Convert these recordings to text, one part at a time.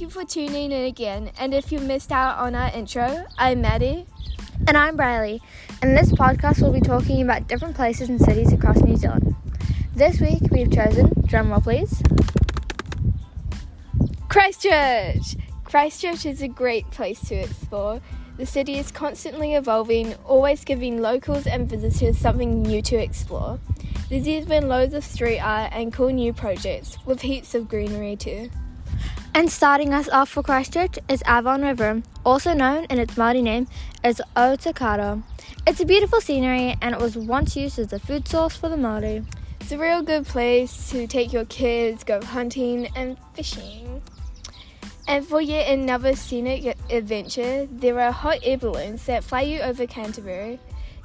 Thank you for tuning in again. And if you missed out on our intro, I'm Maddie. And I'm Briley. And in this podcast, we'll be talking about different places and cities across New Zealand. This week, we've chosen, drumroll please, Christchurch! Christchurch is a great place to explore. The city is constantly evolving, always giving locals and visitors something new to explore. There's even loads of street art and cool new projects, with heaps of greenery too. And starting us off for Christchurch is Avon River, also known in its Māori name as Otakaro. It's a beautiful scenery and it was once used as a food source for the Māori. It's a real good place to take your kids, go hunting and fishing. And for yet another scenic adventure, there are hot air balloons that fly you over Canterbury.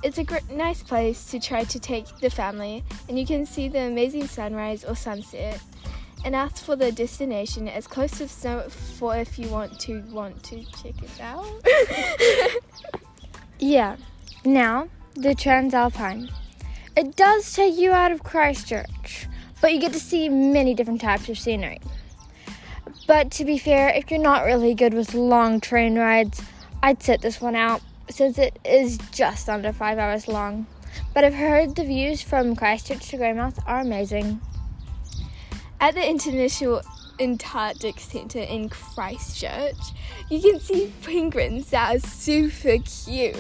It's a gr- nice place to try to take the family, and you can see the amazing sunrise or sunset. And ask for the destination as close as snow for if you want to want to check it out. yeah. Now the Transalpine. It does take you out of Christchurch, but you get to see many different types of scenery. But to be fair, if you're not really good with long train rides, I'd sit this one out since it is just under five hours long. But I've heard the views from Christchurch to Greymouth are amazing. At the International Antarctic Centre in Christchurch, you can see penguins that are super cute.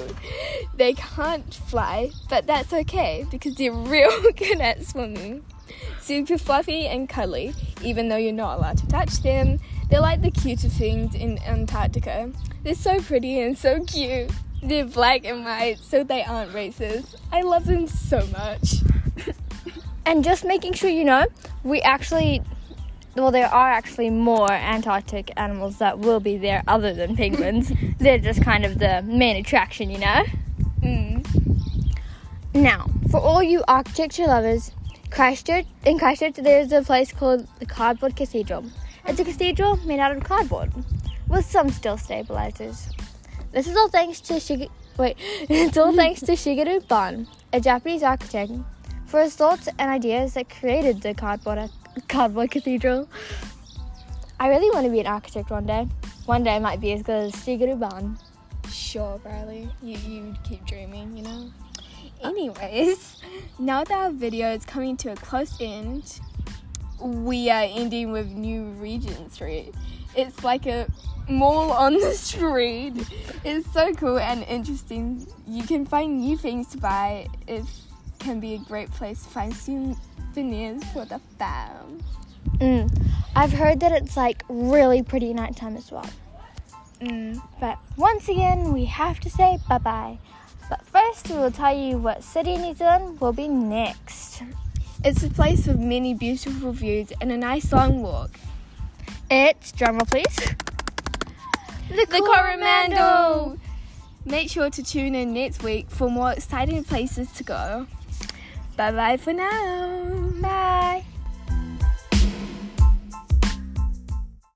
They can't fly, but that's okay because they're real good at swimming. Super fluffy and cuddly, even though you're not allowed to touch them. They're like the cutest things in Antarctica. They're so pretty and so cute. They're black and white, so they aren't racist. I love them so much. And just making sure you know, we actually, well, there are actually more Antarctic animals that will be there other than penguins. They're just kind of the main attraction, you know? Mm. Now, for all you architecture lovers, Christchurch, in Christchurch, there's a place called the Cardboard Cathedral. It's a cathedral made out of cardboard with some steel stabilizers. This is all thanks to Shig- wait, it's all thanks to Shigeru Ban, a Japanese architect, for his thoughts and ideas that created the cardboard cardboard cathedral. I really want to be an architect one day. One day I might be as good as Shigeru Ban. Sure, Riley. You you keep dreaming, you know. Oh. Anyways, now that our video is coming to a close end, we are ending with New Regent Street. It's like a mall on the street. It's so cool and interesting. You can find new things to buy. It can be a great place to find souvenirs for the fam. Mm. I've heard that it's like really pretty nighttime as well. Mm. But once again, we have to say bye bye. But first, we will tell you what city in New Zealand will be next. It's a place with many beautiful views and a nice long walk. It's drumroll, please. The, the Coromandel! Make sure to tune in next week for more exciting places to go. Bye bye for now. Bye.